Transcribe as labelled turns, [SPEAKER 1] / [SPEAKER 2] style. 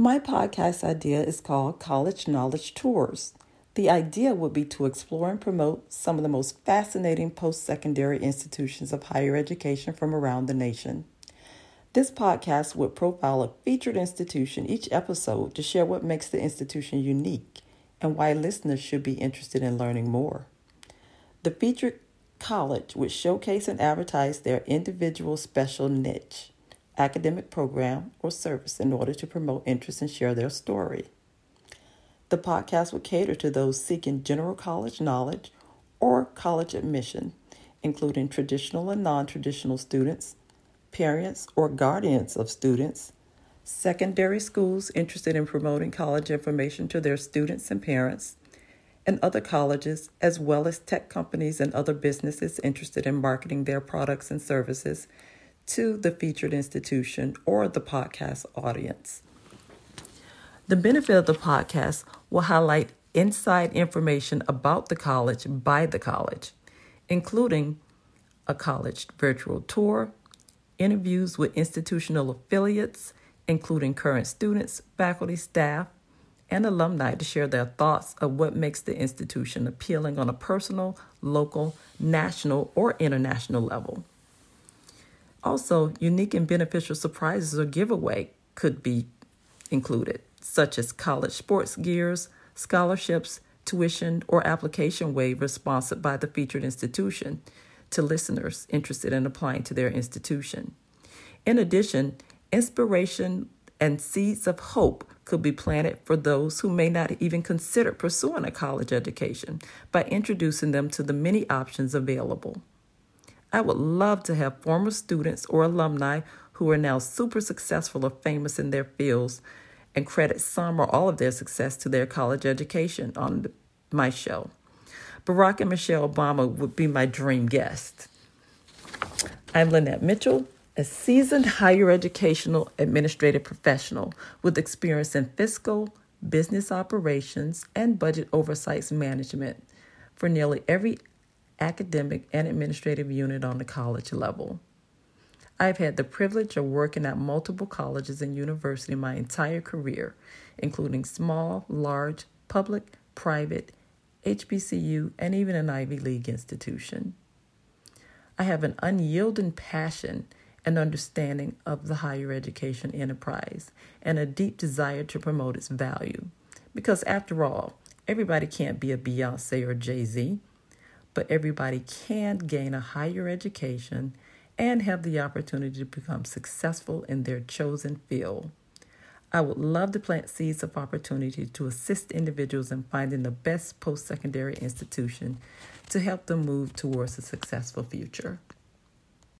[SPEAKER 1] My podcast idea is called College Knowledge Tours. The idea would be to explore and promote some of the most fascinating post secondary institutions of higher education from around the nation. This podcast would profile a featured institution each episode to share what makes the institution unique and why listeners should be interested in learning more. The featured college would showcase and advertise their individual special niche, academic program, or service in order to promote interest and share their story. The podcast will cater to those seeking general college knowledge or college admission, including traditional and non traditional students, parents or guardians of students, secondary schools interested in promoting college information to their students and parents, and other colleges, as well as tech companies and other businesses interested in marketing their products and services to the featured institution or the podcast audience. The benefit of the podcast will highlight inside information about the college by the college, including a college virtual tour, interviews with institutional affiliates, including current students, faculty, staff, and alumni to share their thoughts of what makes the institution appealing on a personal, local, national, or international level. Also, unique and beneficial surprises or giveaway could be included, such as college sports gears, scholarships, tuition, or application waivers sponsored by the featured institution to listeners interested in applying to their institution. In addition, inspiration and seeds of hope could be planted for those who may not even consider pursuing a college education by introducing them to the many options available. I would love to have former students or alumni who are now super successful or famous in their fields and credit some or all of their success to their college education on my show. Barack and Michelle Obama would be my dream guest. I'm Lynette Mitchell, a seasoned higher educational administrative professional with experience in fiscal, business operations, and budget oversight management for nearly every academic, and administrative unit on the college level. I've had the privilege of working at multiple colleges and universities my entire career, including small, large, public, private, HBCU, and even an Ivy League institution. I have an unyielding passion and understanding of the higher education enterprise and a deep desire to promote its value. Because after all, everybody can't be a Beyonce or Jay Z but everybody can gain a higher education and have the opportunity to become successful in their chosen field. I would love to plant seeds of opportunity to assist individuals in finding the best post secondary institution to help them move towards a successful future.